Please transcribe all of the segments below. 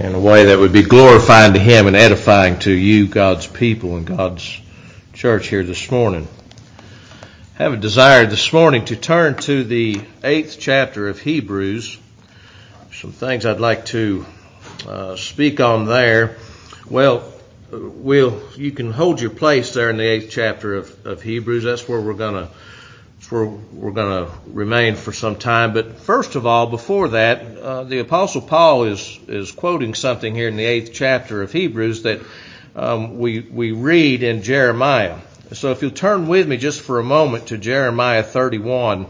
in a way that would be glorifying to Him and edifying to you, God's people and God's church here this morning. I have a desire this morning to turn to the eighth chapter of Hebrews. Some things I'd like to uh, speak on there. Well, we'll you can hold your place there in the eighth chapter of, of Hebrews. That's where we're where we're going to remain for some time. But first of all, before that, uh, the Apostle Paul is is quoting something here in the eighth chapter of Hebrews that um, we we read in Jeremiah. So if you'll turn with me just for a moment to Jeremiah 31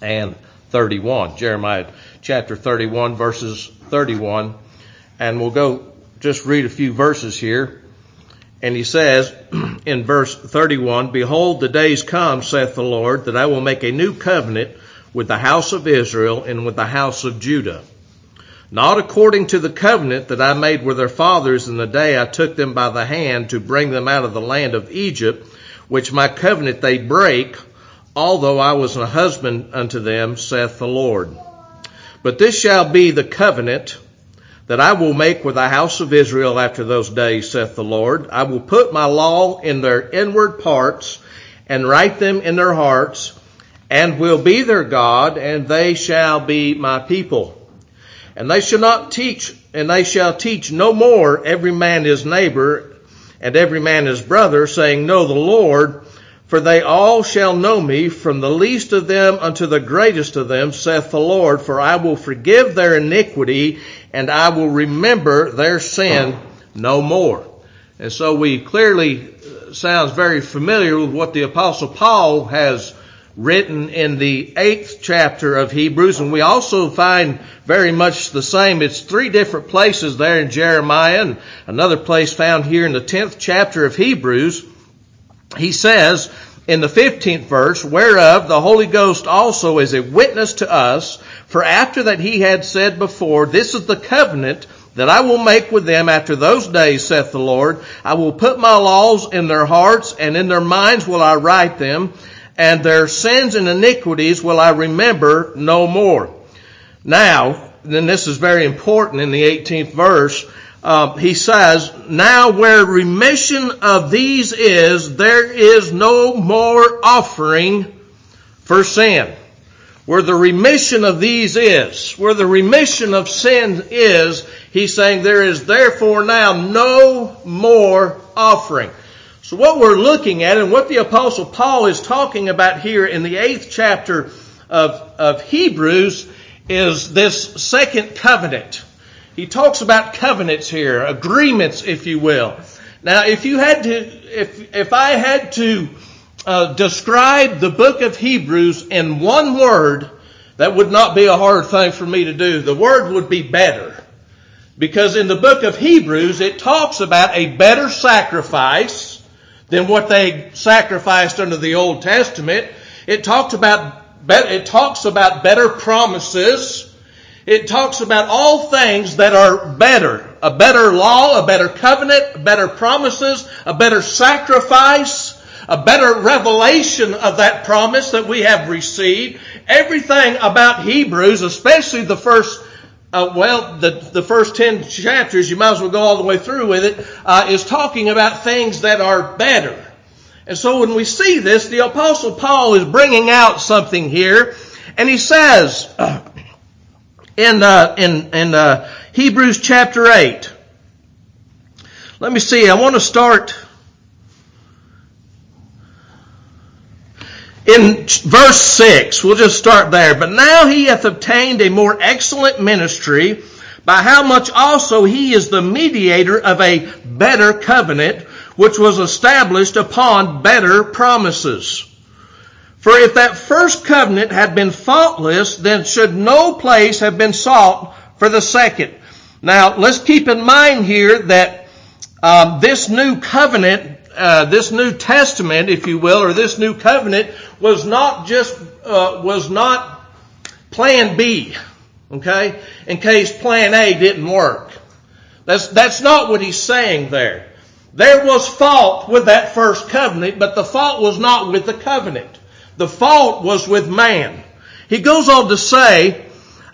and 31, Jeremiah chapter 31 verses 31, and we'll go just read a few verses here. And he says in verse 31, Behold, the days come, saith the Lord, that I will make a new covenant with the house of Israel and with the house of Judah. Not according to the covenant that I made with their fathers in the day I took them by the hand to bring them out of the land of Egypt, which my covenant they break, although I was a husband unto them, saith the Lord. But this shall be the covenant that I will make with the house of Israel after those days, saith the Lord. I will put my law in their inward parts and write them in their hearts and will be their God and they shall be my people. And they shall not teach, and they shall teach no more every man his neighbor and every man his brother, saying, Know the Lord, for they all shall know me, from the least of them unto the greatest of them, saith the Lord, for I will forgive their iniquity, and I will remember their sin no more. And so we clearly uh, sounds very familiar with what the apostle Paul has written in the eighth chapter of Hebrews, and we also find very much the same. It's three different places there in Jeremiah and another place found here in the tenth chapter of Hebrews. He says in the fifteenth verse, whereof the Holy Ghost also is a witness to us, for after that he had said before, This is the covenant that I will make with them after those days, saith the Lord. I will put my laws in their hearts, and in their minds will I write them, and their sins and iniquities will I remember no more. Now, then this is very important in the 18th verse, uh, he says, Now where remission of these is, there is no more offering for sin where the remission of these is, where the remission of sin is, he's saying there is therefore now no more offering. So what we're looking at and what the apostle Paul is talking about here in the eighth chapter of, of Hebrews is this second covenant. He talks about covenants here, agreements, if you will. Now, if you had to, if, if I had to uh, describe the book of Hebrews in one word, that would not be a hard thing for me to do. The word would be better. Because in the book of Hebrews, it talks about a better sacrifice than what they sacrificed under the Old Testament. It talks about, it talks about better promises. It talks about all things that are better. A better law, a better covenant, better promises, a better sacrifice a better revelation of that promise that we have received. Everything about Hebrews, especially the first uh, well, the, the first 10 chapters, you might as well go all the way through with it, uh, is talking about things that are better. And so when we see this, the apostle Paul is bringing out something here, and he says, uh, in, uh, in, in, uh, Hebrews chapter 8, let me see, I want to start in verse 6, we'll just start there. But now he hath obtained a more excellent ministry, by how much also he is the mediator of a better covenant, which was established upon better promises. For if that first covenant had been faultless, then should no place have been sought for the second. Now, let's keep in mind here that um, this new covenant uh, this New Testament, if you will, or this new covenant was not just uh, was not Plan B, okay? In case Plan A didn't work. That's that's not what he's saying there. There was fault with that first covenant, but the fault was not with the covenant. The fault was with man. He goes on to say,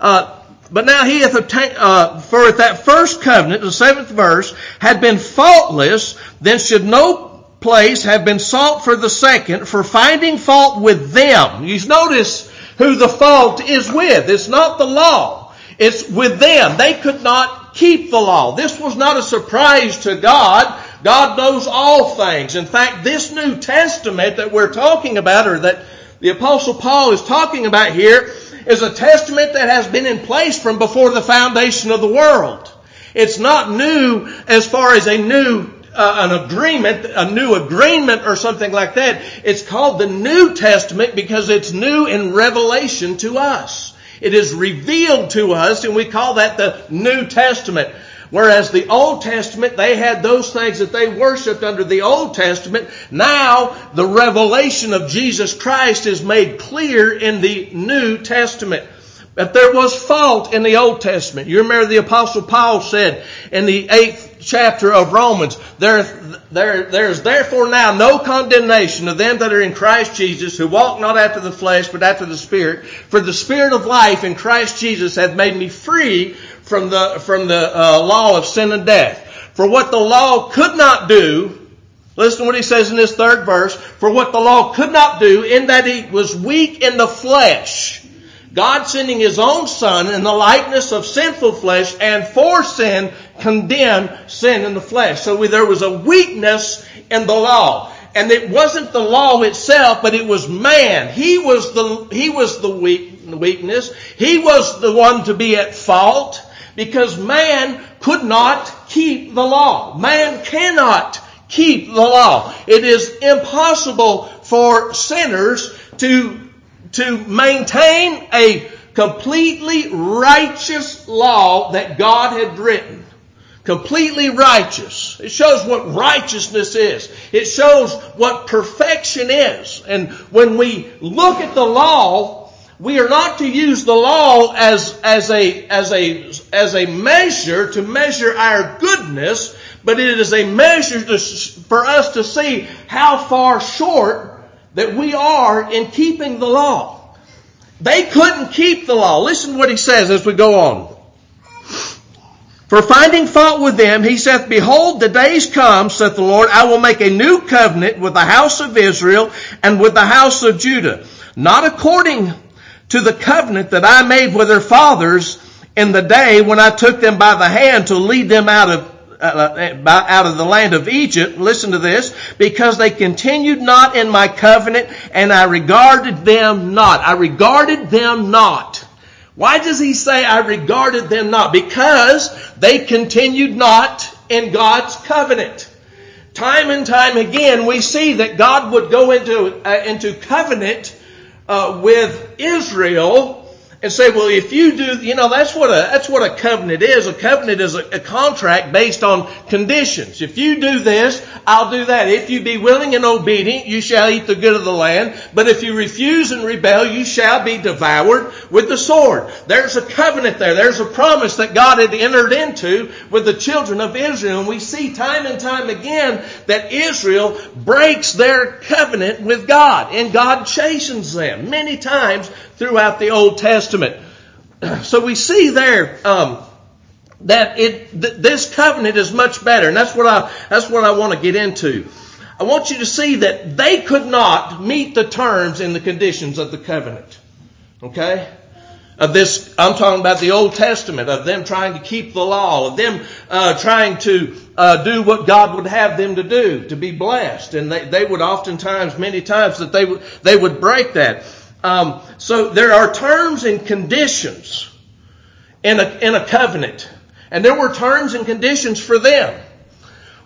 uh, but now he hath obtained, uh, for if that first covenant, the seventh verse, had been faultless, then should no place have been sought for the second, for finding fault with them. You notice who the fault is with. It's not the law. It's with them. They could not keep the law. This was not a surprise to God. God knows all things. In fact, this New Testament that we're talking about, or that the Apostle Paul is talking about here, is a testament that has been in place from before the foundation of the world. It's not new as far as a new uh, an agreement, a new agreement or something like that. It's called the New Testament because it's new in revelation to us. It is revealed to us and we call that the New Testament. Whereas the Old Testament, they had those things that they worshiped under the Old Testament. Now, the revelation of Jesus Christ is made clear in the New Testament. But there was fault in the Old Testament. You remember the Apostle Paul said in the eighth chapter of Romans, there, there, there is therefore now no condemnation of them that are in Christ Jesus, who walk not after the flesh, but after the Spirit. For the Spirit of life in Christ Jesus hath made me free from the, from the uh, law of sin and death. For what the law could not do, listen to what he says in this third verse, for what the law could not do in that he was weak in the flesh, God sending his own son in the likeness of sinful flesh and for sin condemned sin in the flesh. So there was a weakness in the law. And it wasn't the law itself, but it was man. He was the, he was the weak, weakness. He was the one to be at fault because man could not keep the law. Man cannot keep the law. It is impossible for sinners to, to maintain a completely righteous law that God had written. Completely righteous. It shows what righteousness is. It shows what perfection is. And when we look at the law, we are not to use the law as, as a, as a, as a measure to measure our goodness, but it is a measure to, for us to see how far short that we are in keeping the law. They couldn't keep the law. Listen to what he says as we go on. For finding fault with them, he saith, Behold, the days come, saith the Lord, I will make a new covenant with the house of Israel and with the house of Judah, not according to the covenant that I made with their fathers in the day when I took them by the hand to lead them out of uh, out of the land of Egypt. Listen to this. Because they continued not in my covenant and I regarded them not. I regarded them not. Why does he say I regarded them not? Because they continued not in God's covenant. Time and time again we see that God would go into, uh, into covenant uh, with Israel and say, well, if you do, you know, that's what a, that's what a covenant is. A covenant is a, a, contract based on conditions. If you do this, I'll do that. If you be willing and obedient, you shall eat the good of the land. But if you refuse and rebel, you shall be devoured with the sword. There's a covenant there. There's a promise that God had entered into with the children of Israel. And we see time and time again that Israel breaks their covenant with God and God chastens them many times throughout the Old Testament. So we see there um, that it th- this covenant is much better, and that's what I that's what I want to get into. I want you to see that they could not meet the terms and the conditions of the covenant. Okay? Of this, I'm talking about the Old Testament, of them trying to keep the law, of them uh, trying to uh, do what God would have them to do, to be blessed. And they, they would oftentimes, many times, that they would, they would break that. Um, so there are terms and conditions in a, in a covenant. And there were terms and conditions for them.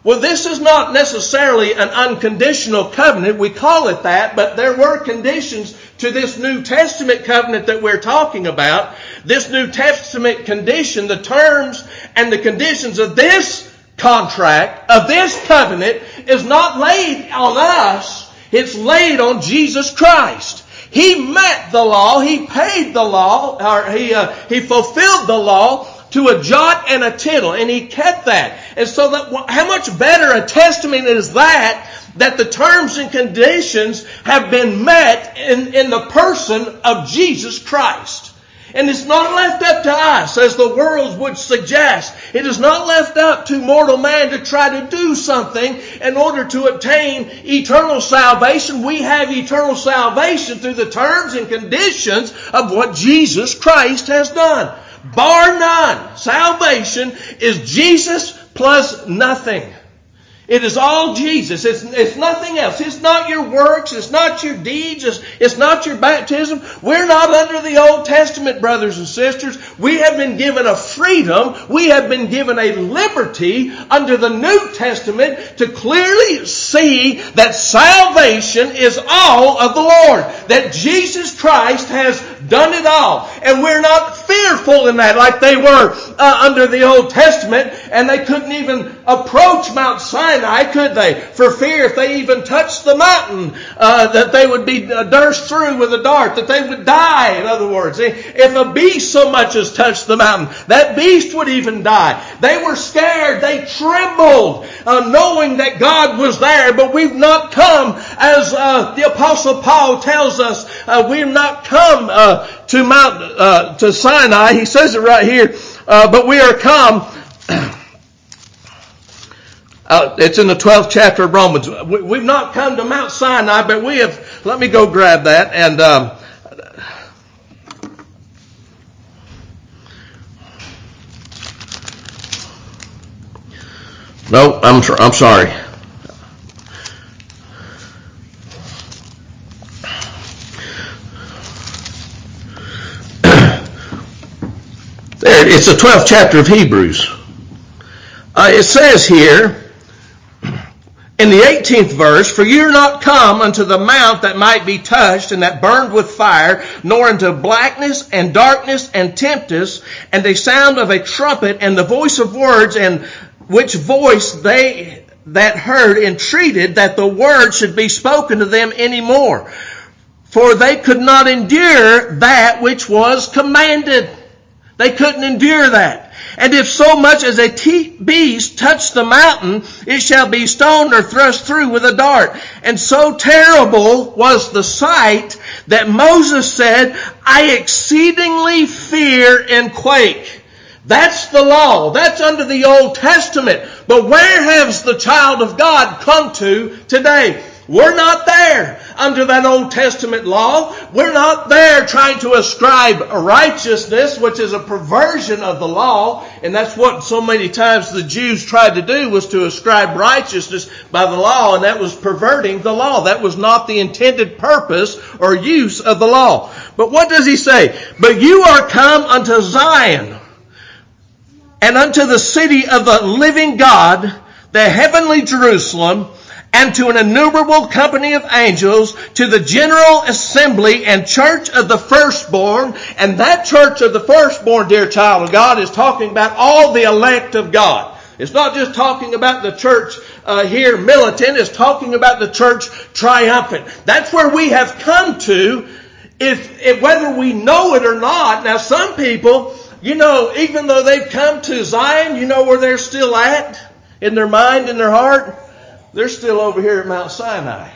Well, this is not necessarily an unconditional covenant. We call it that, but there were conditions to this New Testament covenant that we're talking about. This New Testament condition, the terms and the conditions of this contract, of this covenant, is not laid on us. It's laid on Jesus Christ. He met the law. He paid the law, or he, uh, he fulfilled the law to a jot and a tittle, and he kept that. And so that, how much better a testament is that, that the terms and conditions have been met in, in the person of Jesus Christ. And it's not left up to us, as the world would suggest. It is not left up to mortal man to try to do something in order to obtain eternal salvation. We have eternal salvation through the terms and conditions of what Jesus Christ has done. Bar none. Salvation is Jesus plus nothing. It is all Jesus. It's, it's nothing else. It's not your works. It's not your deeds. It's, it's not your baptism. We're not under the Old Testament, brothers and sisters. We have been given a freedom. We have been given a liberty under the New Testament to clearly see that salvation is all of the Lord. That Jesus Christ has done it all. And we're not fearful in that like they were uh, under the Old Testament and they couldn't even approach Mount Sinai, could they? For fear if they even touched the mountain, uh, that they would be uh, durst through with a dart, that they would die, in other words. If a beast so much as touched the mountain, that beast would even die. They were scared, they trembled, uh, knowing that God was there, but we've not come, as uh, the Apostle Paul tells us, uh, we've not come to Mount, to Sinai. He says it right here, but we are come uh, it's in the 12th chapter of Romans. We, have not come to Mount Sinai, but we have, let me go grab that and, um, no, I'm, I'm sorry. There, it's the 12th chapter of Hebrews. Uh, it says here, in the 18th verse, for you're not come unto the mount that might be touched and that burned with fire, nor into blackness and darkness and tempest, and the sound of a trumpet and the voice of words, and which voice they that heard entreated that the word should be spoken to them any more. For they could not endure that which was commanded. They couldn't endure that. And if so much as a beast touch the mountain, it shall be stoned or thrust through with a dart. And so terrible was the sight that Moses said, I exceedingly fear and quake. That's the law. That's under the Old Testament. But where has the child of God come to today? We're not there under that Old Testament law. We're not there trying to ascribe righteousness, which is a perversion of the law. And that's what so many times the Jews tried to do was to ascribe righteousness by the law. And that was perverting the law. That was not the intended purpose or use of the law. But what does he say? But you are come unto Zion and unto the city of the living God, the heavenly Jerusalem, and to an innumerable company of angels, to the general assembly and church of the firstborn. And that church of the firstborn, dear child of God, is talking about all the elect of God. It's not just talking about the church uh, here militant, it's talking about the church triumphant. That's where we have come to, if, if whether we know it or not. Now some people, you know, even though they've come to Zion, you know where they're still at? In their mind, in their heart? They're still over here at Mount Sinai.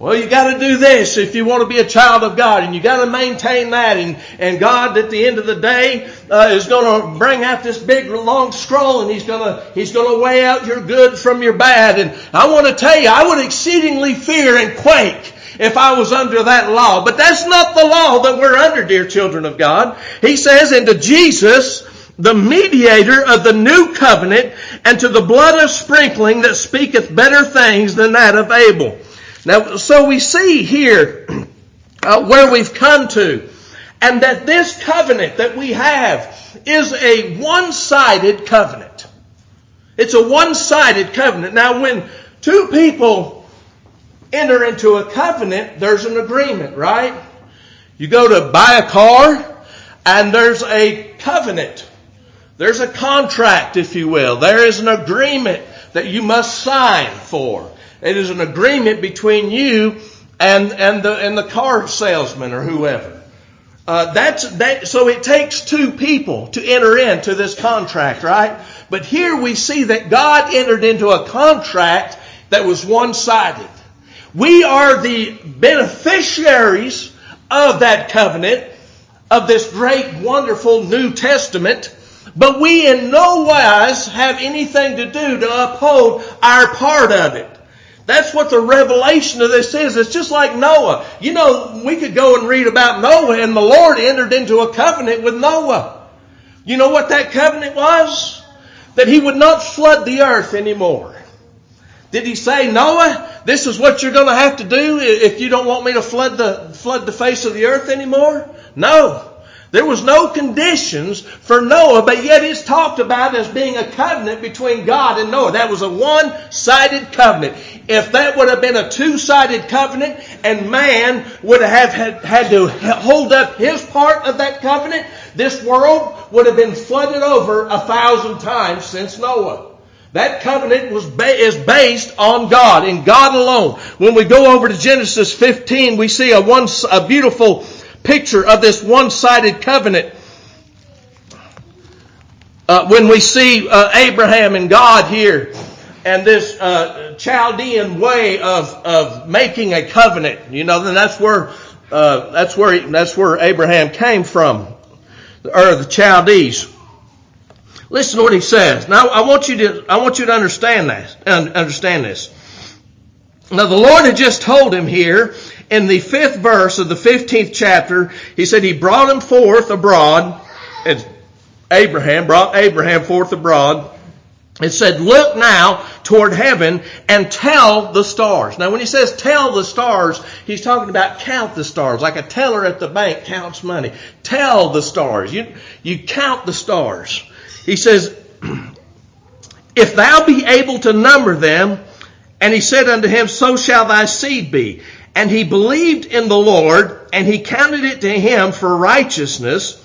Well, you gotta do this if you want to be a child of God, and you gotta maintain that, and, and God at the end of the day, uh, is gonna bring out this big long scroll, and He's gonna, He's gonna weigh out your good from your bad, and I want to tell you, I would exceedingly fear and quake if I was under that law. But that's not the law that we're under, dear children of God. He says, into Jesus, the mediator of the new covenant, and to the blood of sprinkling that speaketh better things than that of Abel. Now, so we see here uh, where we've come to, and that this covenant that we have is a one-sided covenant. It's a one-sided covenant. Now, when two people enter into a covenant, there's an agreement, right? You go to buy a car, and there's a covenant. There's a contract, if you will. There is an agreement that you must sign for. It is an agreement between you and, and the, and the car salesman or whoever. Uh, that's, that, so it takes two people to enter into this contract, right? But here we see that God entered into a contract that was one-sided. We are the beneficiaries of that covenant, of this great, wonderful New Testament, but we in no wise have anything to do to uphold our part of it. That's what the revelation of this is. It's just like Noah. You know, we could go and read about Noah and the Lord entered into a covenant with Noah. You know what that covenant was? That he would not flood the earth anymore. Did he say, Noah, this is what you're going to have to do if you don't want me to flood the, flood the face of the earth anymore? No. There was no conditions for Noah, but yet it's talked about as being a covenant between God and Noah. That was a one-sided covenant. If that would have been a two-sided covenant and man would have had, to hold up his part of that covenant, this world would have been flooded over a thousand times since Noah. That covenant was is based on God and God alone. When we go over to Genesis 15, we see a one a beautiful picture of this one-sided covenant. Uh, when we see uh, Abraham and God here, and this uh, Chaldean way of of making a covenant, you know, then that's where uh, that's where that's where Abraham came from, or the Chaldees. Listen to what he says. Now I want you to I want you to understand this. Understand this. Now the Lord had just told him here in the fifth verse of the 15th chapter, he said he brought him forth abroad, and Abraham brought Abraham forth abroad. and said, look now toward heaven and tell the stars. Now when he says tell the stars, he's talking about count the stars, like a teller at the bank counts money. Tell the stars. You, you count the stars. He says, if thou be able to number them, and he said unto him, so shall thy seed be. And he believed in the Lord, and he counted it to him for righteousness.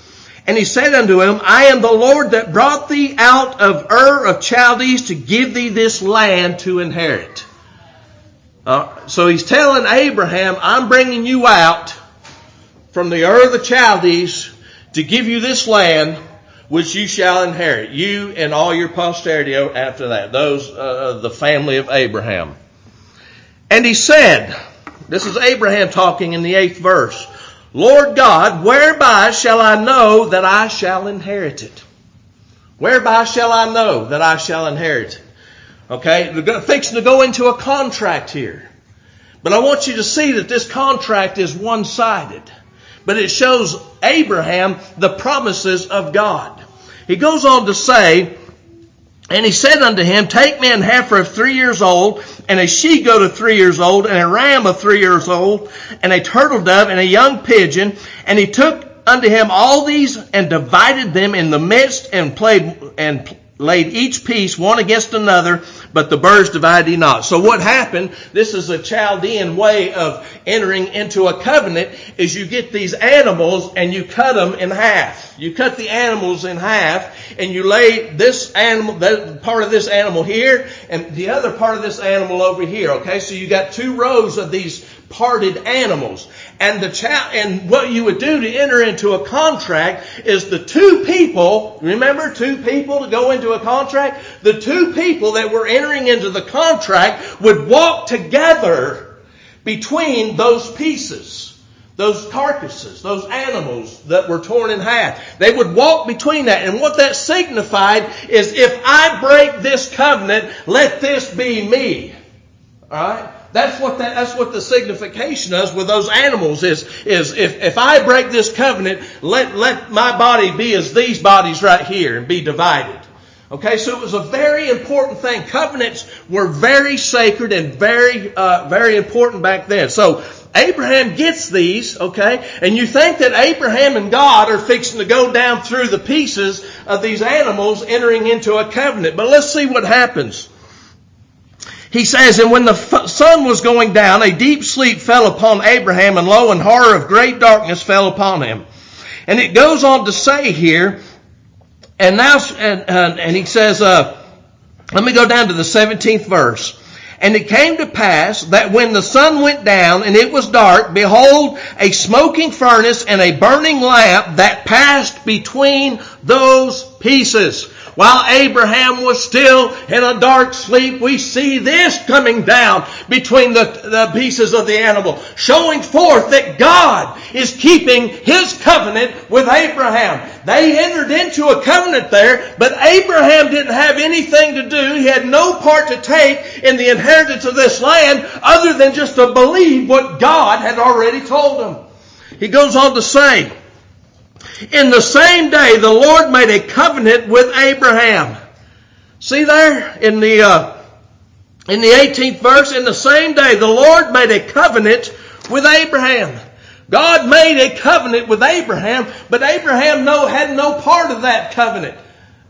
And he said unto him, I am the Lord that brought thee out of Ur of Chaldees to give thee this land to inherit. Uh, so he's telling Abraham, I'm bringing you out from the Ur of the Chaldees to give you this land which you shall inherit, you and all your posterity after that, those, uh, the family of Abraham. And he said, this is Abraham talking in the eighth verse. Lord God, whereby shall I know that I shall inherit it? Whereby shall I know that I shall inherit it? Okay, they're fixing to go into a contract here. But I want you to see that this contract is one-sided. But it shows Abraham the promises of God. He goes on to say, and he said unto him, Take me an heifer of three years old, and a she goat of three years old, and a ram of three years old, and a turtle dove, and a young pigeon. And he took unto him all these, and divided them in the midst, and played, and laid each piece one against another, but the birds divided not. So what happened, this is a Chaldean way of entering into a covenant, is you get these animals and you cut them in half. You cut the animals in half and you lay this animal, that part of this animal here and the other part of this animal over here. Okay, so you got two rows of these parted animals. And the cha- and what you would do to enter into a contract is the two people, remember two people to go into a contract? The two people that were entering into the contract would walk together between those pieces. Those carcasses, those animals that were torn in half. They would walk between that. And what that signified is if I break this covenant, let this be me. Alright? That's what that, that's what the signification is with those animals is, is if, if I break this covenant, let, let my body be as these bodies right here and be divided. Okay, so it was a very important thing. Covenants were very sacred and very, uh, very important back then. So Abraham gets these, okay, and you think that Abraham and God are fixing to go down through the pieces of these animals entering into a covenant. But let's see what happens. He says, and when the sun was going down, a deep sleep fell upon Abraham, and lo, and horror of great darkness fell upon him. And it goes on to say here, and now, and, and, and he says, uh, let me go down to the 17th verse. And it came to pass that when the sun went down and it was dark, behold, a smoking furnace and a burning lamp that passed between those pieces. While Abraham was still in a dark sleep, we see this coming down between the, the pieces of the animal, showing forth that God is keeping His covenant with Abraham. They entered into a covenant there, but Abraham didn't have anything to do. He had no part to take in the inheritance of this land other than just to believe what God had already told him. He goes on to say, in the same day the Lord made a covenant with Abraham. See there in the uh, in the 18th verse, in the same day the Lord made a covenant with Abraham. God made a covenant with Abraham, but Abraham no, had no part of that covenant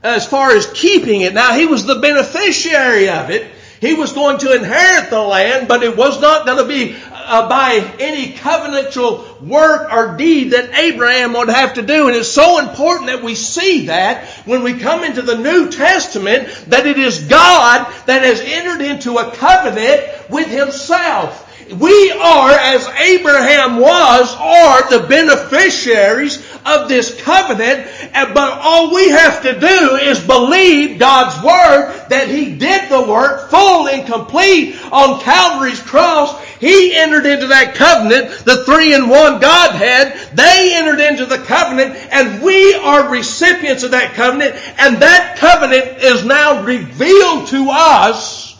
as far as keeping it. Now he was the beneficiary of it. He was going to inherit the land, but it was not going to be uh, by any covenantal work or deed that Abraham would have to do. And it's so important that we see that when we come into the New Testament that it is God that has entered into a covenant with himself. We are, as Abraham was, are the beneficiaries of this covenant, but all we have to do is believe God's Word that He did the work full and complete on Calvary's cross. He entered into that covenant, the three in one Godhead. They entered into the covenant and we are recipients of that covenant and that covenant is now revealed to us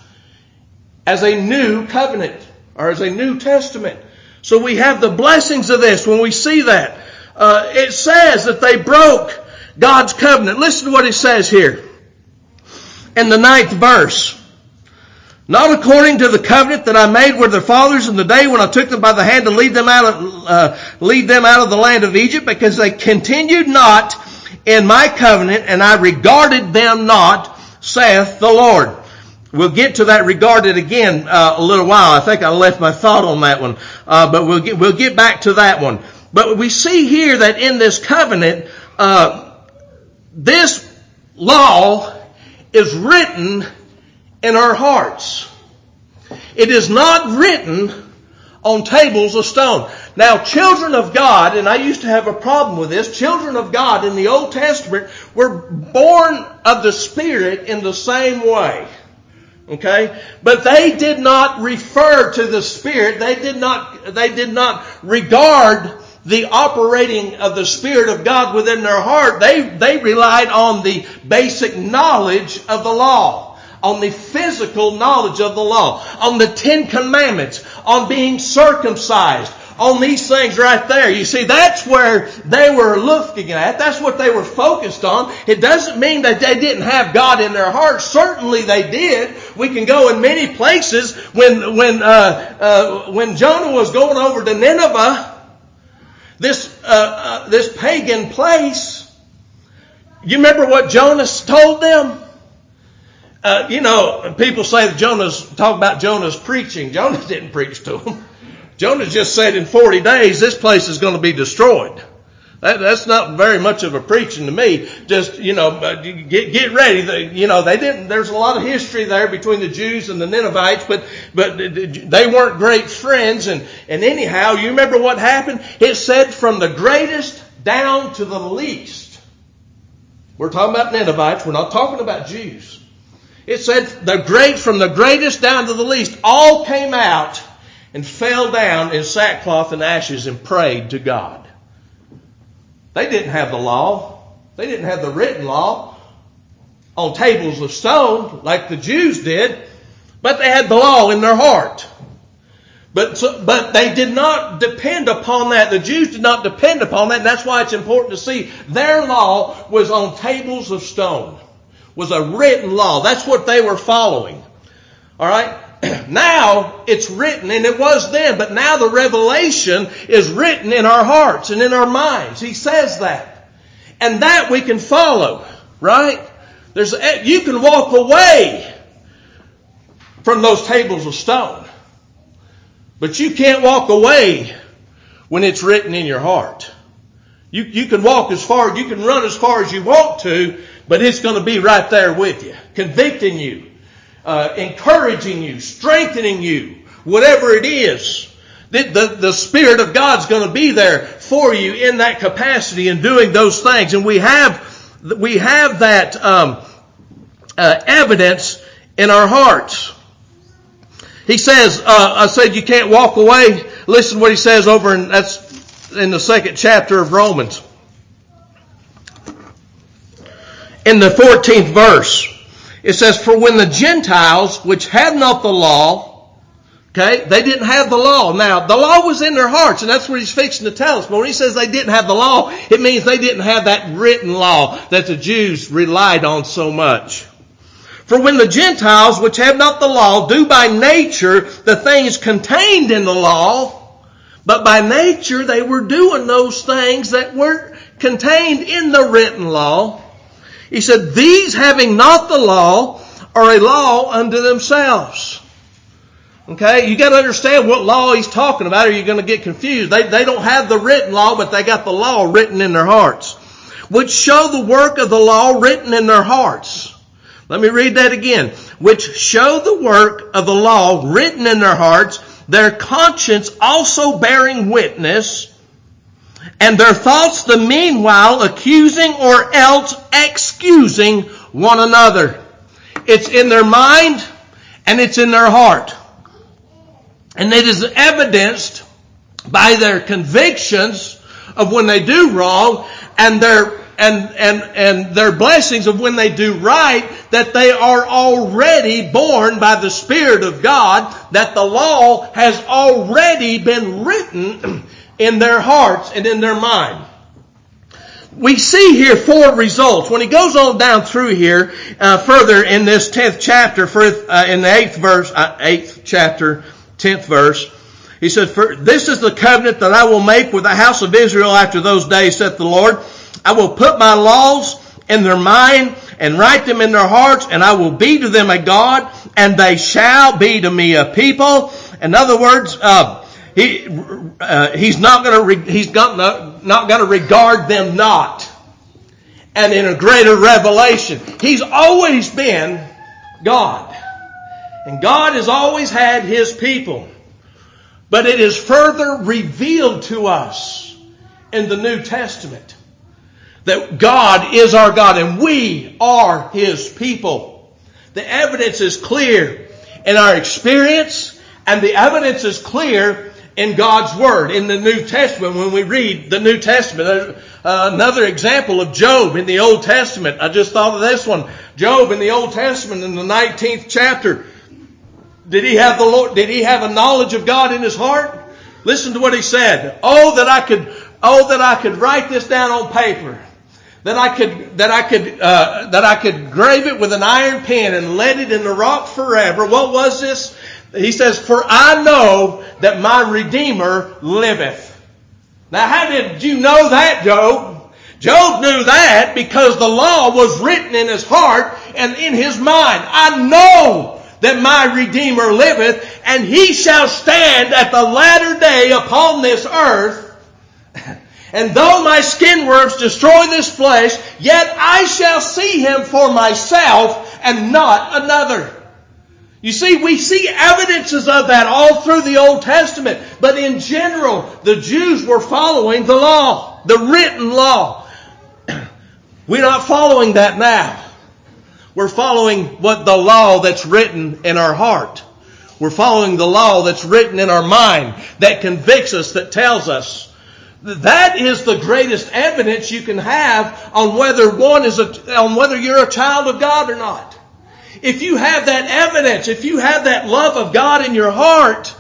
as a new covenant or as a New Testament. So we have the blessings of this when we see that. Uh, it says that they broke God's covenant. Listen to what it says here in the ninth verse. Not according to the covenant that I made with their fathers in the day when I took them by the hand to lead them out of, uh, lead them out of the land of Egypt, because they continued not in my covenant, and I regarded them not, saith the Lord. We'll get to that regarded again uh, a little while. I think I left my thought on that one, uh, but we'll get we'll get back to that one. But we see here that in this covenant, uh, this law is written in our hearts. It is not written on tables of stone. Now, children of God, and I used to have a problem with this, children of God in the Old Testament were born of the Spirit in the same way. Okay? But they did not refer to the Spirit. They did not, they did not regard the operating of the Spirit of God within their heart. They, they relied on the basic knowledge of the law. On the physical knowledge of the law. On the Ten Commandments. On being circumcised on these things right there. You see, that's where they were looking at. That's what they were focused on. It doesn't mean that they didn't have God in their heart. Certainly they did. We can go in many places. When, when, uh, uh, when Jonah was going over to Nineveh, this, uh, uh this pagan place, you remember what Jonas told them? Uh, you know, people say that Jonah's, talk about Jonah's preaching. Jonah didn't preach to them. Jonah just said in 40 days this place is going to be destroyed. That, that's not very much of a preaching to me. Just, you know, get, get ready. You know, they didn't, there's a lot of history there between the Jews and the Ninevites, but, but they weren't great friends. And, and anyhow, you remember what happened? It said from the greatest down to the least. We're talking about Ninevites. We're not talking about Jews. It said the great, from the greatest down to the least, all came out and fell down in sackcloth and ashes and prayed to God. They didn't have the law. They didn't have the written law on tables of stone like the Jews did, but they had the law in their heart. But, so, but they did not depend upon that. The Jews did not depend upon that, and that's why it's important to see their law was on tables of stone. Was a written law. That's what they were following. Alright? Now it's written, and it was then, but now the revelation is written in our hearts and in our minds. He says that. And that we can follow, right? There's, you can walk away from those tables of stone. But you can't walk away when it's written in your heart. You, you can walk as far, you can run as far as you want to, but it's going to be right there with you, convicting you, uh, encouraging you, strengthening you, whatever it is. The, the, the Spirit of God's going to be there for you in that capacity and doing those things. And we have, we have that um, uh, evidence in our hearts. He says, uh, I said you can't walk away. Listen what he says over in, that's in the second chapter of Romans. In the 14th verse, it says, For when the Gentiles, which had not the law, Okay? They didn't have the law. Now, the law was in their hearts, and that's what he's fixing to tell us. But when he says they didn't have the law, it means they didn't have that written law that the Jews relied on so much. For when the Gentiles, which have not the law, do by nature the things contained in the law, but by nature they were doing those things that weren't contained in the written law. He said, these having not the law are a law unto themselves. Okay, you got to understand what law he's talking about, or you're going to get confused. They they don't have the written law, but they got the law written in their hearts, which show the work of the law written in their hearts. Let me read that again. Which show the work of the law written in their hearts, their conscience also bearing witness, and their thoughts the meanwhile accusing or else excusing one another. It's in their mind and it's in their heart. And it is evidenced by their convictions of when they do wrong and their and, and, and their blessings of when they do right, that they are already born by the Spirit of God, that the law has already been written in their hearts and in their mind. We see here four results. When he goes on down through here, uh, further in this tenth chapter, for, uh, in the eighth verse, uh, eighth chapter, 10th verse. He said, For this is the covenant that I will make with the house of Israel after those days, saith the Lord. I will put my laws in their mind and write them in their hearts, and I will be to them a God, and they shall be to me a people. In other words, uh, he, uh, he's not going to re- he's not, not going to regard them not. And in a greater revelation, he's always been God. And God has always had His people. But it is further revealed to us in the New Testament that God is our God and we are His people. The evidence is clear in our experience and the evidence is clear in God's Word in the New Testament when we read the New Testament. Uh, another example of Job in the Old Testament. I just thought of this one. Job in the Old Testament in the 19th chapter. Did he have the Lord, did he have a knowledge of God in his heart? Listen to what he said. Oh, that I could, oh, that I could write this down on paper. That I could, that I could, uh, that I could grave it with an iron pen and let it in the rock forever. What was this? He says, for I know that my Redeemer liveth. Now how did you know that, Job? Job knew that because the law was written in his heart and in his mind. I know that my Redeemer liveth, and he shall stand at the latter day upon this earth. And though my skin worms destroy this flesh, yet I shall see him for myself and not another. You see, we see evidences of that all through the Old Testament. But in general, the Jews were following the law, the written law. We're not following that now. We're following what the law that's written in our heart. We're following the law that's written in our mind that convicts us, that tells us. That is the greatest evidence you can have on whether one is a, on whether you're a child of God or not. If you have that evidence, if you have that love of God in your heart,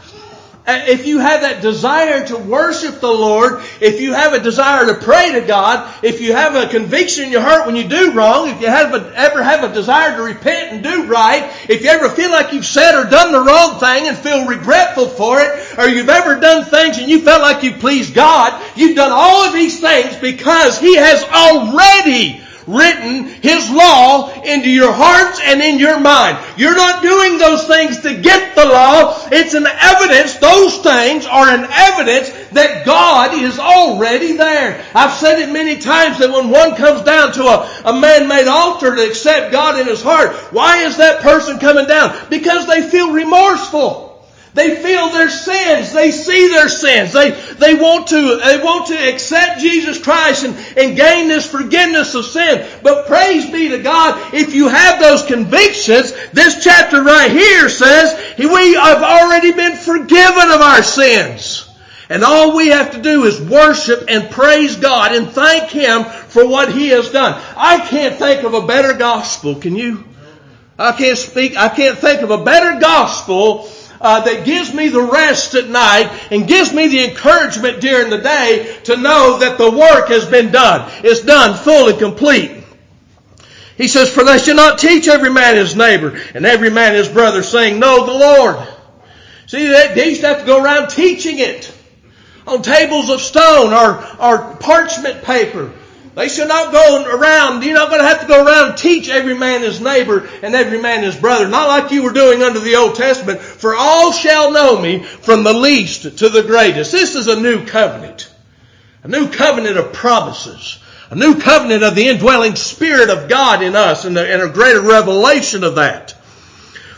uh, if you have that desire to worship the Lord, if you have a desire to pray to God, if you have a conviction in your heart when you do wrong, if you have a, ever have a desire to repent and do right, if you ever feel like you've said or done the wrong thing and feel regretful for it, or you've ever done things and you felt like you pleased God, you've done all of these things because He has already written His law into your hearts and in your mind. You're not doing those things to get the law. It's an evidence, those things are an evidence that God is already there. I've said it many times that when one comes down to a, a man-made altar to accept God in his heart, why is that person coming down? Because they feel remorseful. They feel their sins. They see their sins. They, they want to, they want to accept Jesus Christ and, and gain this forgiveness of sin. But praise be to God, if you have those convictions, this chapter right here says, we have already been forgiven of our sins. And all we have to do is worship and praise God and thank Him for what He has done. I can't think of a better gospel, can you? I can't speak, I can't think of a better gospel uh, that gives me the rest at night and gives me the encouragement during the day to know that the work has been done. It's done fully complete. He says, for they shall not teach every man his neighbor and every man his brother saying, know the Lord. See, they used to have to go around teaching it on tables of stone or, or parchment paper. They shall not go around, you're not going to have to go around and teach every man his neighbor and every man his brother. Not like you were doing under the Old Testament. For all shall know me from the least to the greatest. This is a new covenant. A new covenant of promises. A new covenant of the indwelling Spirit of God in us and, and a greater revelation of that.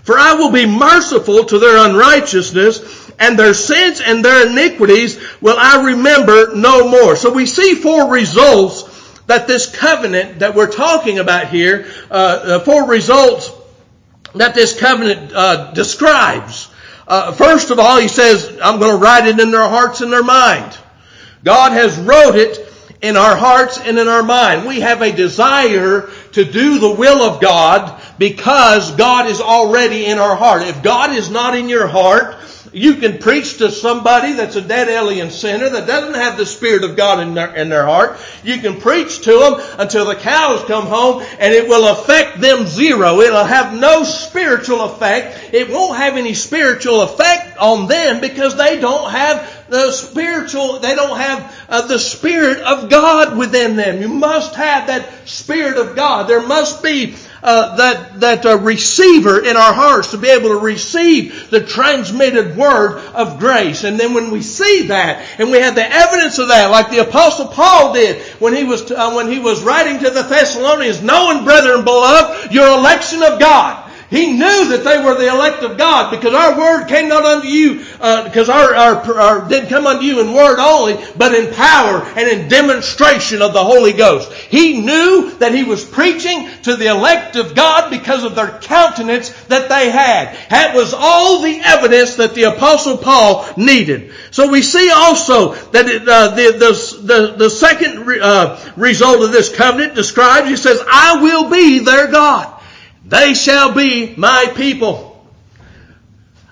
For I will be merciful to their unrighteousness and their sins and their iniquities will I remember no more. So we see four results that this covenant that we're talking about here, uh, four results that this covenant uh, describes. Uh, first of all, he says, I'm going to write it in their hearts and their mind. God has wrote it in our hearts and in our mind. We have a desire to do the will of God because God is already in our heart. If God is not in your heart, you can preach to somebody that's a dead alien sinner that doesn't have the Spirit of God in their, in their heart. You can preach to them until the cows come home and it will affect them zero. It'll have no spiritual effect. It won't have any spiritual effect on them because they don't have the spiritual, they don't have uh, the Spirit of God within them. You must have that Spirit of God. There must be uh, that that uh, receiver in our hearts to be able to receive the transmitted word of grace. And then when we see that and we have the evidence of that, like the apostle Paul did when he was uh, when he was writing to the Thessalonians, knowing, brethren beloved, your election of God. He knew that they were the elect of God because our word came not unto you, uh, because our, our, our, didn't come unto you in word only, but in power and in demonstration of the Holy Ghost. He knew that he was preaching to the elect of God because of their countenance that they had. That was all the evidence that the apostle Paul needed. So we see also that it, uh, the, the, the, the, second uh, result of this covenant describes, he says, I will be their God. They shall be my people.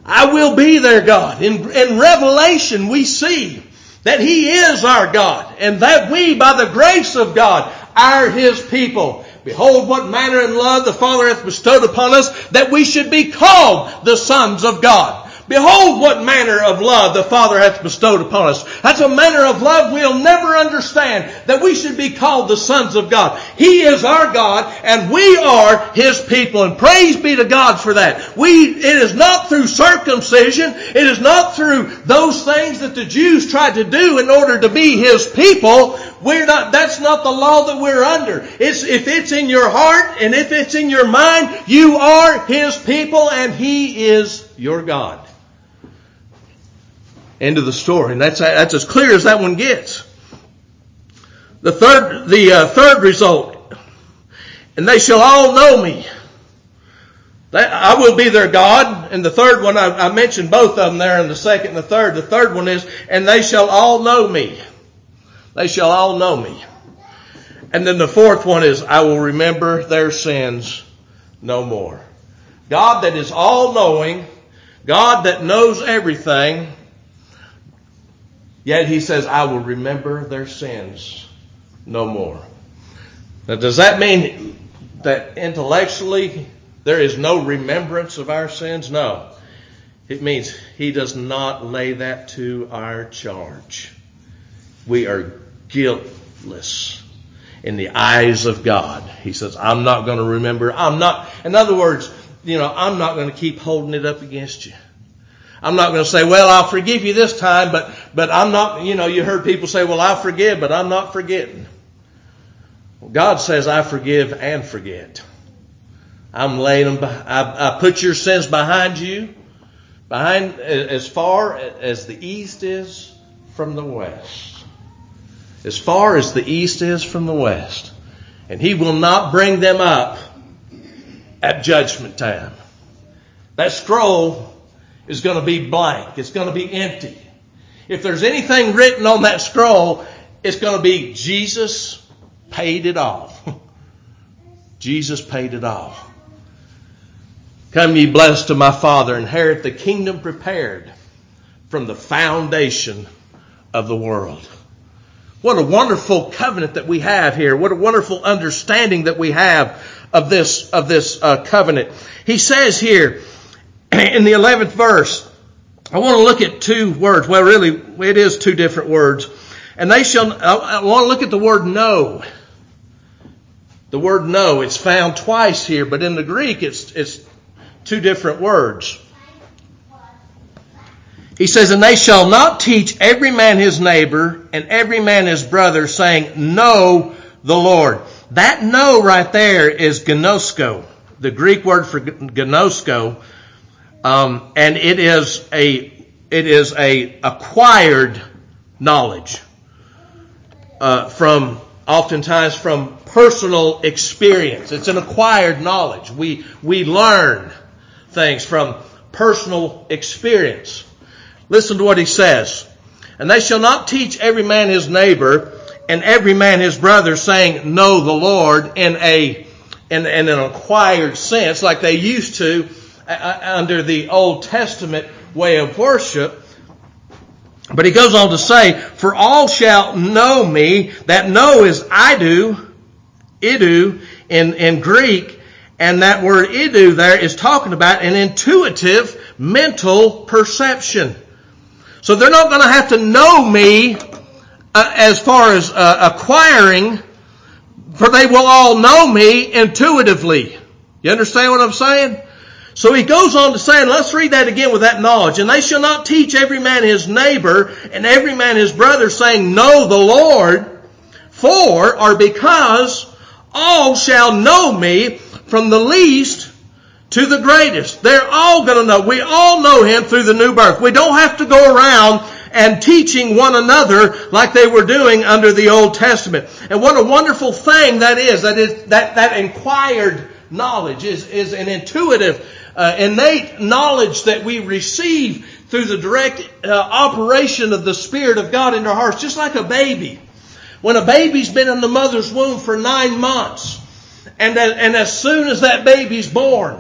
I will be their God. In, in Revelation we see that He is our God and that we by the grace of God are His people. Behold what manner and love the Father hath bestowed upon us that we should be called the sons of God. Behold what manner of love the Father hath bestowed upon us. That's a manner of love we'll never understand, that we should be called the sons of God. He is our God, and we are His people, and praise be to God for that. We, it is not through circumcision, it is not through those things that the Jews tried to do in order to be His people. We're not, that's not the law that we're under. It's, if it's in your heart, and if it's in your mind, you are His people, and He is your God. End of the story. And that's, that's as clear as that one gets. The third, the uh, third result, and they shall all know me. That, I will be their God. And the third one, I, I mentioned both of them there in the second and the third. The third one is, and they shall all know me. They shall all know me. And then the fourth one is, I will remember their sins no more. God that is all knowing, God that knows everything, Yet he says, I will remember their sins no more. Now does that mean that intellectually there is no remembrance of our sins? No. It means he does not lay that to our charge. We are guiltless in the eyes of God. He says, I'm not going to remember. I'm not, in other words, you know, I'm not going to keep holding it up against you. I'm not going to say, well, I'll forgive you this time, but, but I'm not, you know, you heard people say, well, I forgive, but I'm not forgetting. Well, God says, I forgive and forget. I'm laying them, I, I put your sins behind you, behind, as far as the east is from the west. As far as the east is from the west. And He will not bring them up at judgment time. That scroll is going to be blank. It's going to be empty. If there's anything written on that scroll, it's going to be Jesus paid it all. Jesus paid it all. Come ye blessed to my Father, inherit the kingdom prepared from the foundation of the world. What a wonderful covenant that we have here. What a wonderful understanding that we have of this, of this uh, covenant. He says here in the 11th verse, I want to look at two words. Well, really, it is two different words. And they shall, I want to look at the word know. The word know, it's found twice here, but in the Greek it's, it's two different words. He says, and they shall not teach every man his neighbor and every man his brother saying, know the Lord. That know right there is gnosko, the Greek word for gnosko, um, and it is a it is a acquired knowledge uh, from oftentimes from personal experience. It's an acquired knowledge. We we learn things from personal experience. Listen to what he says. And they shall not teach every man his neighbor and every man his brother saying, know the Lord in a, in, in an acquired sense like they used to under the Old Testament way of worship. But he goes on to say, for all shall know me, that know is I do, idu in, in Greek, and that word idu there is talking about an intuitive mental perception. So they're not going to have to know me uh, as far as uh, acquiring, for they will all know me intuitively. You understand what I'm saying? So he goes on to say, and let's read that again with that knowledge. And they shall not teach every man his neighbor and every man his brother saying, know the Lord, for or because all shall know me from the least to the greatest. They're all going to know. We all know him through the new birth. We don't have to go around and teaching one another like they were doing under the Old Testament. And what a wonderful thing that is, that is, that, that inquired knowledge is, is an intuitive, uh, innate knowledge that we receive through the direct uh, operation of the Spirit of God in our hearts, just like a baby. When a baby's been in the mother's womb for nine months, and, and as soon as that baby's born,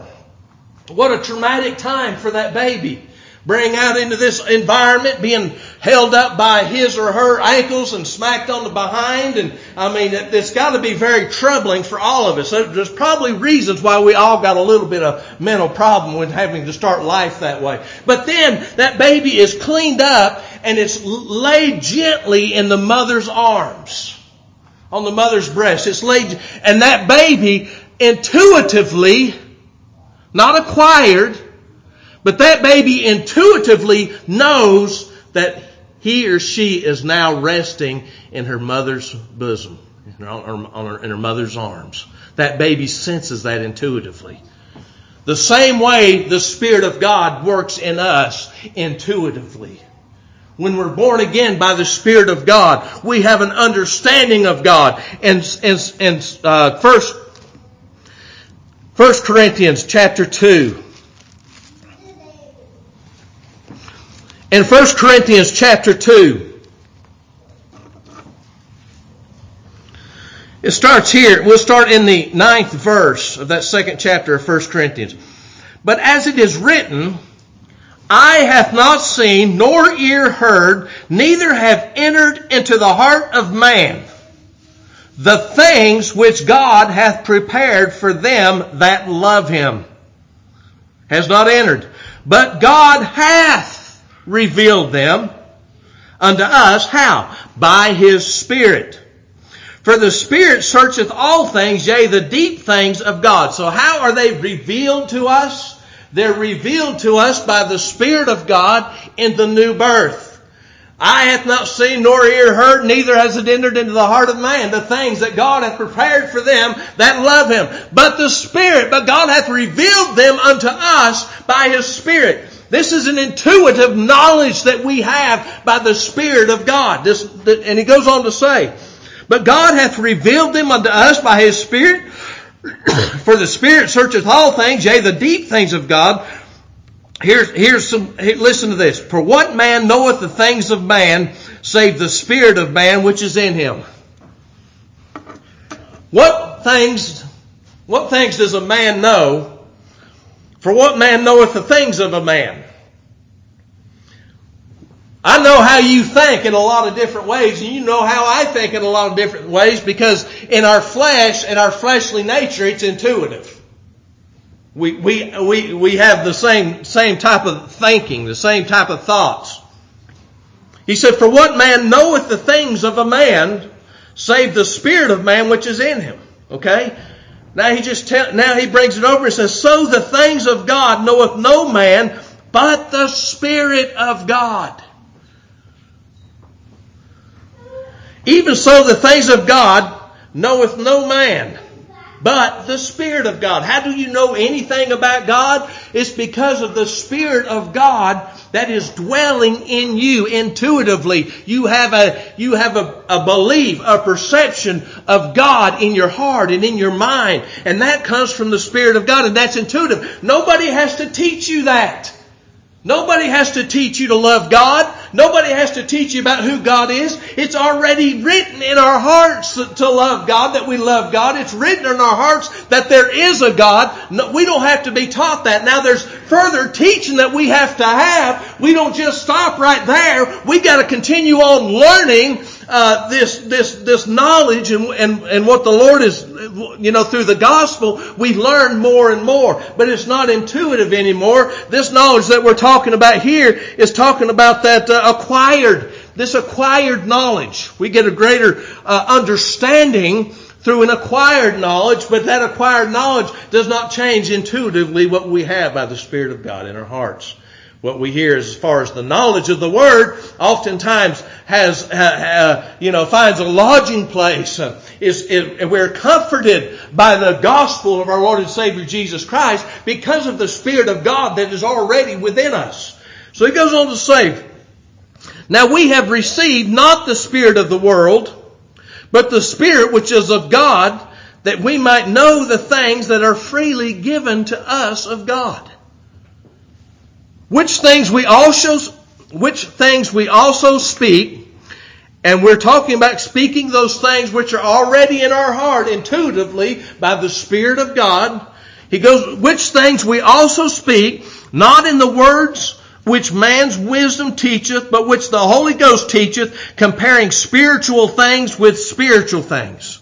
what a traumatic time for that baby. Bring out into this environment, being held up by his or her ankles and smacked on the behind. And I mean, it, it's got to be very troubling for all of us. There's probably reasons why we all got a little bit of mental problem with having to start life that way. But then that baby is cleaned up and it's laid gently in the mother's arms, on the mother's breast. It's laid, and that baby intuitively not acquired, but that baby intuitively knows that he or she is now resting in her mother's bosom, in her, in her mother's arms. That baby senses that intuitively. The same way the Spirit of God works in us intuitively. When we're born again by the Spirit of God, we have an understanding of God. And, and, and uh, first 1 Corinthians chapter 2. In 1 Corinthians chapter 2, it starts here. We'll start in the ninth verse of that second chapter of 1 Corinthians. But as it is written, Eye hath not seen, nor ear heard, neither have entered into the heart of man the things which God hath prepared for them that love him. Has not entered. But God hath revealed them unto us. How? By his Spirit. For the Spirit searcheth all things, yea, the deep things of God. So how are they revealed to us? They're revealed to us by the Spirit of God in the new birth. Eye hath not seen nor ear heard, neither has it entered into the heart of man the things that God hath prepared for them that love him. But the Spirit, but God hath revealed them unto us by His Spirit. This is an intuitive knowledge that we have by the Spirit of God. This, and he goes on to say, But God hath revealed them unto us by His Spirit, for the Spirit searcheth all things, yea, the deep things of God. here's, here's some, listen to this. For what man knoweth the things of man, save the spirit of man which is in him? What things, what things does a man know? For what man knoweth the things of a man? I know how you think in a lot of different ways, and you know how I think in a lot of different ways because in our flesh and our fleshly nature, it's intuitive. We, we, we, we have the same, same type of thinking, the same type of thoughts. He said, For what man knoweth the things of a man, save the spirit of man which is in him? Okay? Now he just tell, now he brings it over and says, So the things of God knoweth no man, but the Spirit of God. Even so, the things of God knoweth no man, but the Spirit of God. How do you know anything about God? It's because of the Spirit of God that is dwelling in you intuitively. You have a, you have a, a belief, a perception of God in your heart and in your mind. And that comes from the Spirit of God and that's intuitive. Nobody has to teach you that. Nobody has to teach you to love God. Nobody has to teach you about who God is. It's already written in our hearts to love God, that we love God. It's written in our hearts that there is a God. No, we don't have to be taught that. Now there's further teaching that we have to have. We don't just stop right there. We got to continue on learning uh, this this this knowledge and, and and what the Lord is, you know, through the gospel, we learn more and more. But it's not intuitive anymore. This knowledge that we're talking about here is talking about that uh, acquired, this acquired knowledge. We get a greater uh, understanding through an acquired knowledge, but that acquired knowledge does not change intuitively what we have by the Spirit of God in our hearts what we hear as far as the knowledge of the word oftentimes has uh, uh, you know finds a lodging place uh, is, is we're comforted by the gospel of our lord and savior jesus christ because of the spirit of god that is already within us. So he goes on to say now we have received not the spirit of the world but the spirit which is of god that we might know the things that are freely given to us of god which things we also, which things we also speak, and we're talking about speaking those things which are already in our heart intuitively by the Spirit of God. He goes, which things we also speak, not in the words which man's wisdom teacheth, but which the Holy Ghost teacheth, comparing spiritual things with spiritual things.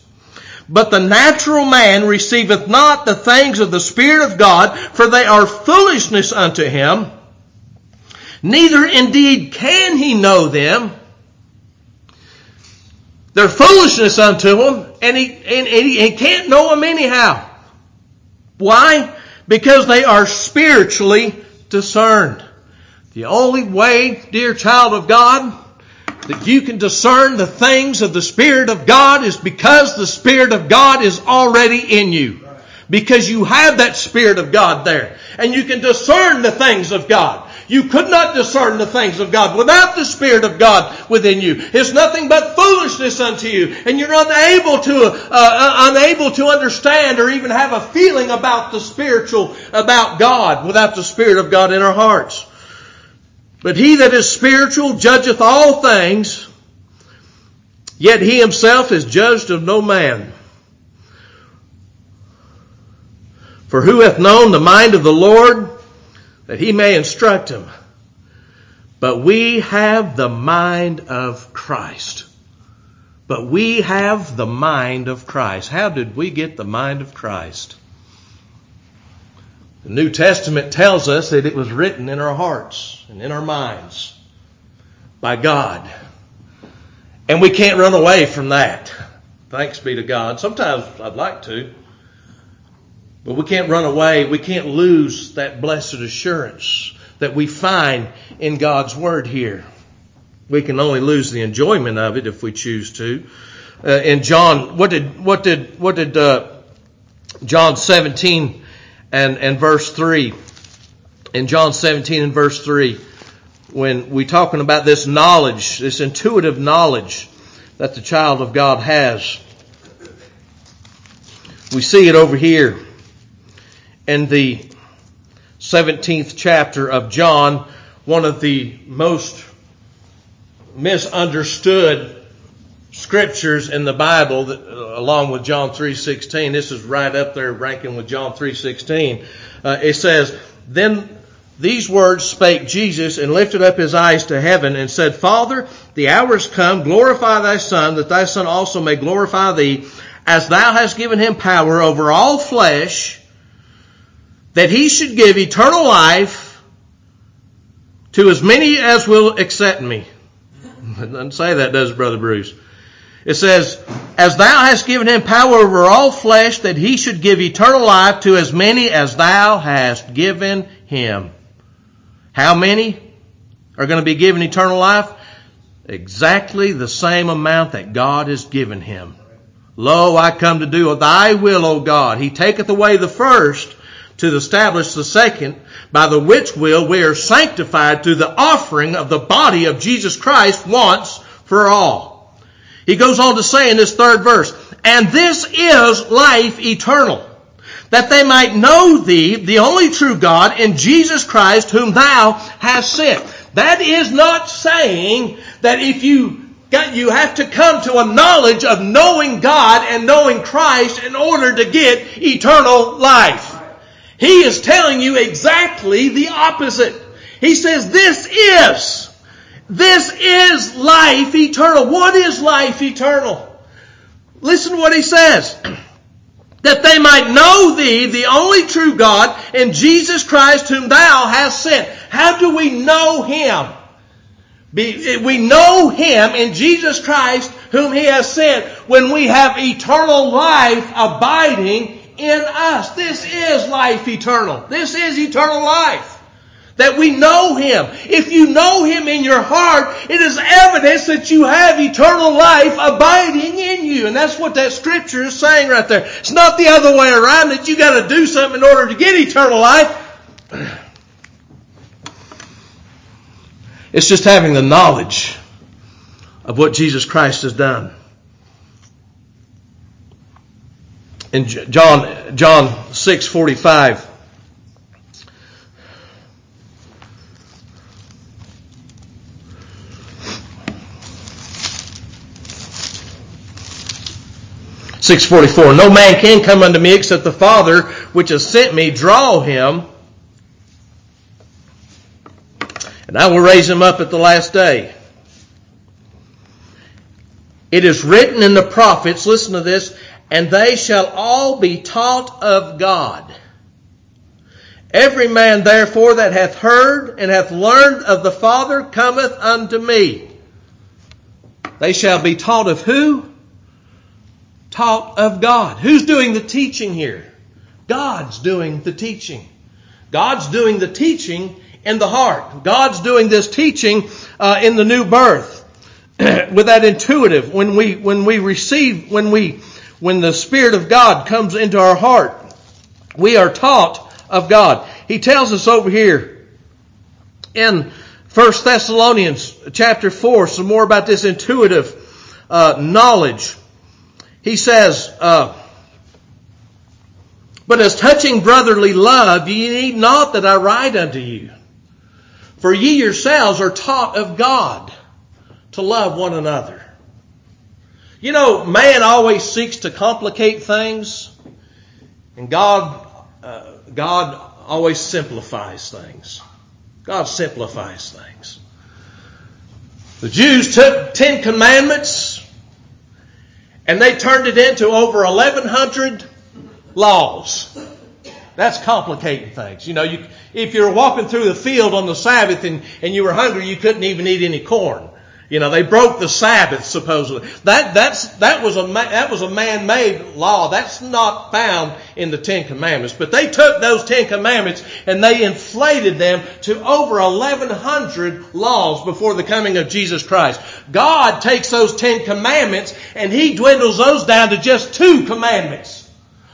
But the natural man receiveth not the things of the Spirit of God, for they are foolishness unto him, Neither indeed can he know them. They're foolishness unto him, and he, and, and he, he can't know them anyhow. Why? Because they are spiritually discerned. The only way, dear child of God, that you can discern the things of the Spirit of God is because the Spirit of God is already in you. Because you have that Spirit of God there. And you can discern the things of God. You could not discern the things of God without the Spirit of God within you. It's nothing but foolishness unto you, and you're unable to uh, uh, unable to understand or even have a feeling about the spiritual about God without the Spirit of God in our hearts. But he that is spiritual judgeth all things, yet he himself is judged of no man. For who hath known the mind of the Lord? That he may instruct him. But we have the mind of Christ. But we have the mind of Christ. How did we get the mind of Christ? The New Testament tells us that it was written in our hearts and in our minds by God. And we can't run away from that. Thanks be to God. Sometimes I'd like to. But we can't run away. We can't lose that blessed assurance that we find in God's Word here. We can only lose the enjoyment of it if we choose to. Uh, in John, what did, what did, what did, uh, John 17 and, and verse 3, in John 17 and verse 3, when we're talking about this knowledge, this intuitive knowledge that the child of God has, we see it over here in the 17th chapter of John, one of the most misunderstood scriptures in the Bible, uh, along with John 3:16. This is right up there, ranking with John 3:16. Uh, it says, "Then these words spake Jesus and lifted up his eyes to heaven and said, Father, the hour is come, glorify thy Son, that thy Son also may glorify thee, as thou hast given him power over all flesh, that he should give eternal life to as many as will accept me. It doesn't say that, does it, Brother Bruce? It says, As thou hast given him power over all flesh, that he should give eternal life to as many as thou hast given him. How many are going to be given eternal life? Exactly the same amount that God has given him. Lo, I come to do thy will, O God. He taketh away the first to establish the second, by the which will we are sanctified through the offering of the body of Jesus Christ once for all. He goes on to say in this third verse, and this is life eternal, that they might know thee, the only true God, and Jesus Christ, whom thou hast sent. That is not saying that if you you have to come to a knowledge of knowing God and knowing Christ in order to get eternal life. He is telling you exactly the opposite. He says, this is, this is life eternal. What is life eternal? Listen to what he says. That they might know thee, the only true God, and Jesus Christ whom thou hast sent. How do we know him? We know him in Jesus Christ whom he has sent when we have eternal life abiding in us. This is life eternal. This is eternal life. That we know Him. If you know Him in your heart, it is evidence that you have eternal life abiding in you. And that's what that scripture is saying right there. It's not the other way around that you gotta do something in order to get eternal life. It's just having the knowledge of what Jesus Christ has done. In John, John 6:45. Six forty four. No man can come unto me except the Father which has sent me draw him, and I will raise him up at the last day. It is written in the prophets, listen to this, and they shall all be taught of God. Every man therefore that hath heard and hath learned of the Father cometh unto me. They shall be taught of who? Taught of God. Who's doing the teaching here? God's doing the teaching. God's doing the teaching in the heart. God's doing this teaching uh, in the new birth. With that intuitive, when we when we receive, when we when the Spirit of God comes into our heart, we are taught of God. He tells us over here in 1 Thessalonians chapter 4 some more about this intuitive uh, knowledge. He says, uh, But as touching brotherly love, ye need not that I write unto you. For ye yourselves are taught of God to love one another. You know, man always seeks to complicate things, and God, uh, God always simplifies things. God simplifies things. The Jews took Ten Commandments and they turned it into over 1100 laws. That's complicating things. You know, you, if you're walking through the field on the Sabbath and, and you were hungry, you couldn't even eat any corn. You know, they broke the Sabbath supposedly. That that's that was a that was a man-made law. That's not found in the Ten Commandments. But they took those Ten Commandments and they inflated them to over 1,100 laws before the coming of Jesus Christ. God takes those Ten Commandments and He dwindles those down to just two commandments.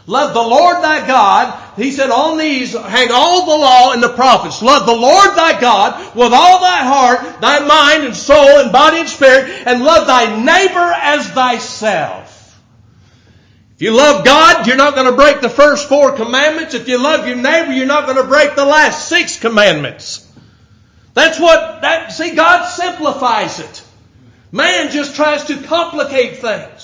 Love the Lord thy God. He said, on these hang all the law and the prophets. Love the Lord thy God with all thy heart, thy mind and soul and body and spirit, and love thy neighbor as thyself. If you love God, you're not going to break the first four commandments. If you love your neighbor, you're not going to break the last six commandments. That's what, that, see, God simplifies it. Man just tries to complicate things.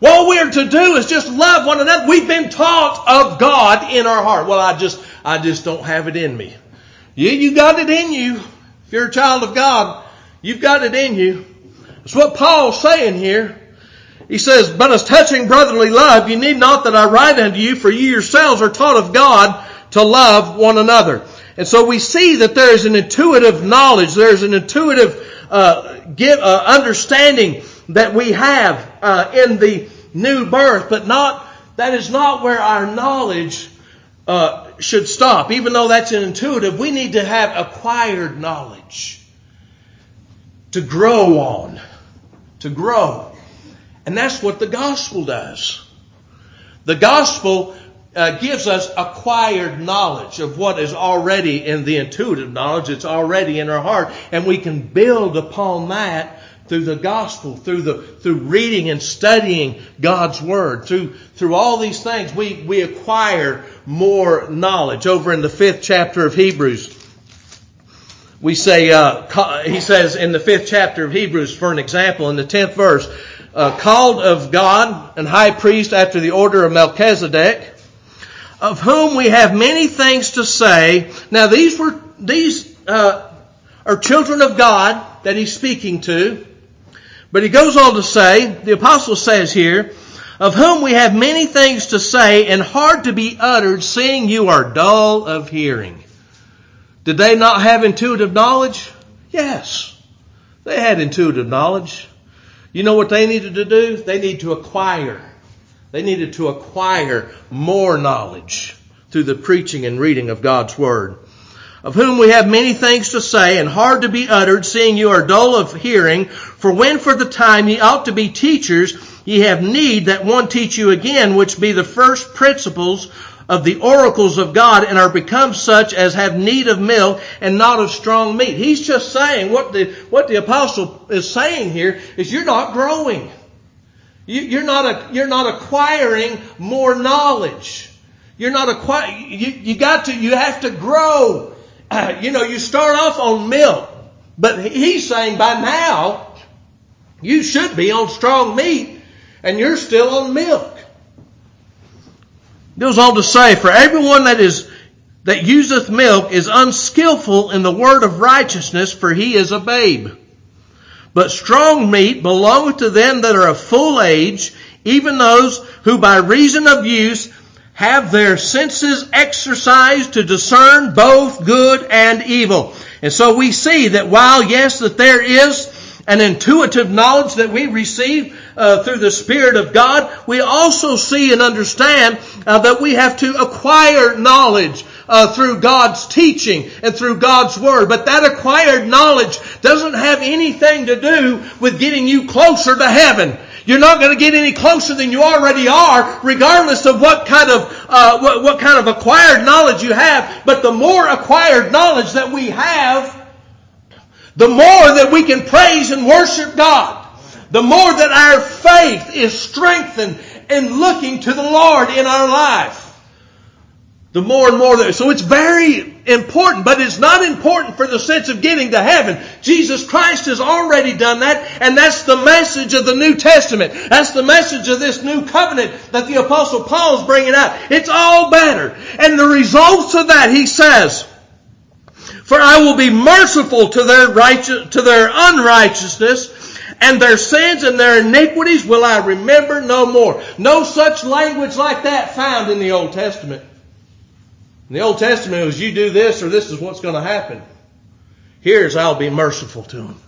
What we're to do is just love one another. We've been taught of God in our heart. Well, I just, I just don't have it in me. Yeah, you got it in you. If you're a child of God, you've got it in you. That's what Paul's saying here. He says, but as touching brotherly love, you need not that I write unto you, for you yourselves are taught of God to love one another. And so we see that there is an intuitive knowledge, there's an intuitive uh, give, uh, understanding that we have uh, in the new birth, but not that is not where our knowledge uh, should stop. Even though that's intuitive, we need to have acquired knowledge to grow on, to grow, and that's what the gospel does. The gospel uh, gives us acquired knowledge of what is already in the intuitive knowledge. It's already in our heart, and we can build upon that through the gospel, through the through reading and studying God's word, through through all these things, we we acquire more knowledge. Over in the fifth chapter of Hebrews, we say uh, he says in the fifth chapter of Hebrews, for an example, in the tenth verse, uh, called of God and high priest after the order of Melchizedek of whom we have many things to say. Now these were, these, uh, are children of God that he's speaking to. But he goes on to say, the apostle says here, of whom we have many things to say and hard to be uttered, seeing you are dull of hearing. Did they not have intuitive knowledge? Yes. They had intuitive knowledge. You know what they needed to do? They need to acquire they needed to acquire more knowledge through the preaching and reading of God's Word. Of whom we have many things to say and hard to be uttered, seeing you are dull of hearing. For when for the time ye ought to be teachers, ye have need that one teach you again, which be the first principles of the oracles of God and are become such as have need of milk and not of strong meat. He's just saying what the, what the apostle is saying here is you're not growing. You, are not a, you're not acquiring more knowledge. You're not acquiring. You, you got to. You have to grow. Uh, you know, you start off on milk, but he's saying by now you should be on strong meat, and you're still on milk. It Goes on to say, for everyone that is that useth milk is unskillful in the word of righteousness, for he is a babe. But strong meat belongeth to them that are of full age, even those who by reason of use have their senses exercised to discern both good and evil. And so we see that while yes, that there is an intuitive knowledge that we receive uh, through the Spirit of God, we also see and understand uh, that we have to acquire knowledge uh, through God's teaching and through God's Word. But that acquired knowledge doesn't have anything to do with getting you closer to heaven. You're not going to get any closer than you already are, regardless of what kind of uh, what, what kind of acquired knowledge you have. But the more acquired knowledge that we have, the more that we can praise and worship God. The more that our faith is strengthened in looking to the Lord in our life the more and more there. So it's very important, but it's not important for the sense of getting to heaven. Jesus Christ has already done that, and that's the message of the New Testament. That's the message of this new covenant that the Apostle Paul is bringing out. It's all better. And the results of that, he says, for I will be merciful to their righteous, to their unrighteousness, and their sins and their iniquities will I remember no more. No such language like that found in the Old Testament. In the Old Testament, was you do this or this is what's going to happen. Here's I'll be merciful to them.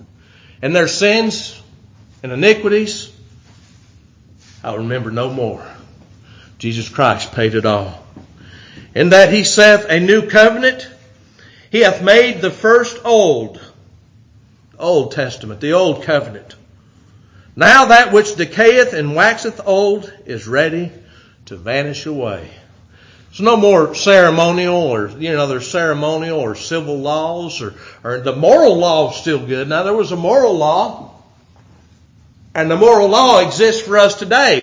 And their sins and iniquities, I'll remember no more. Jesus Christ paid it all. In that he saith a new covenant, he hath made the first old, Old Testament, the Old Covenant. Now that which decayeth and waxeth old is ready to vanish away. It's no more ceremonial or, you know, there's ceremonial or civil laws or, or the moral law is still good. Now there was a moral law and the moral law exists for us today.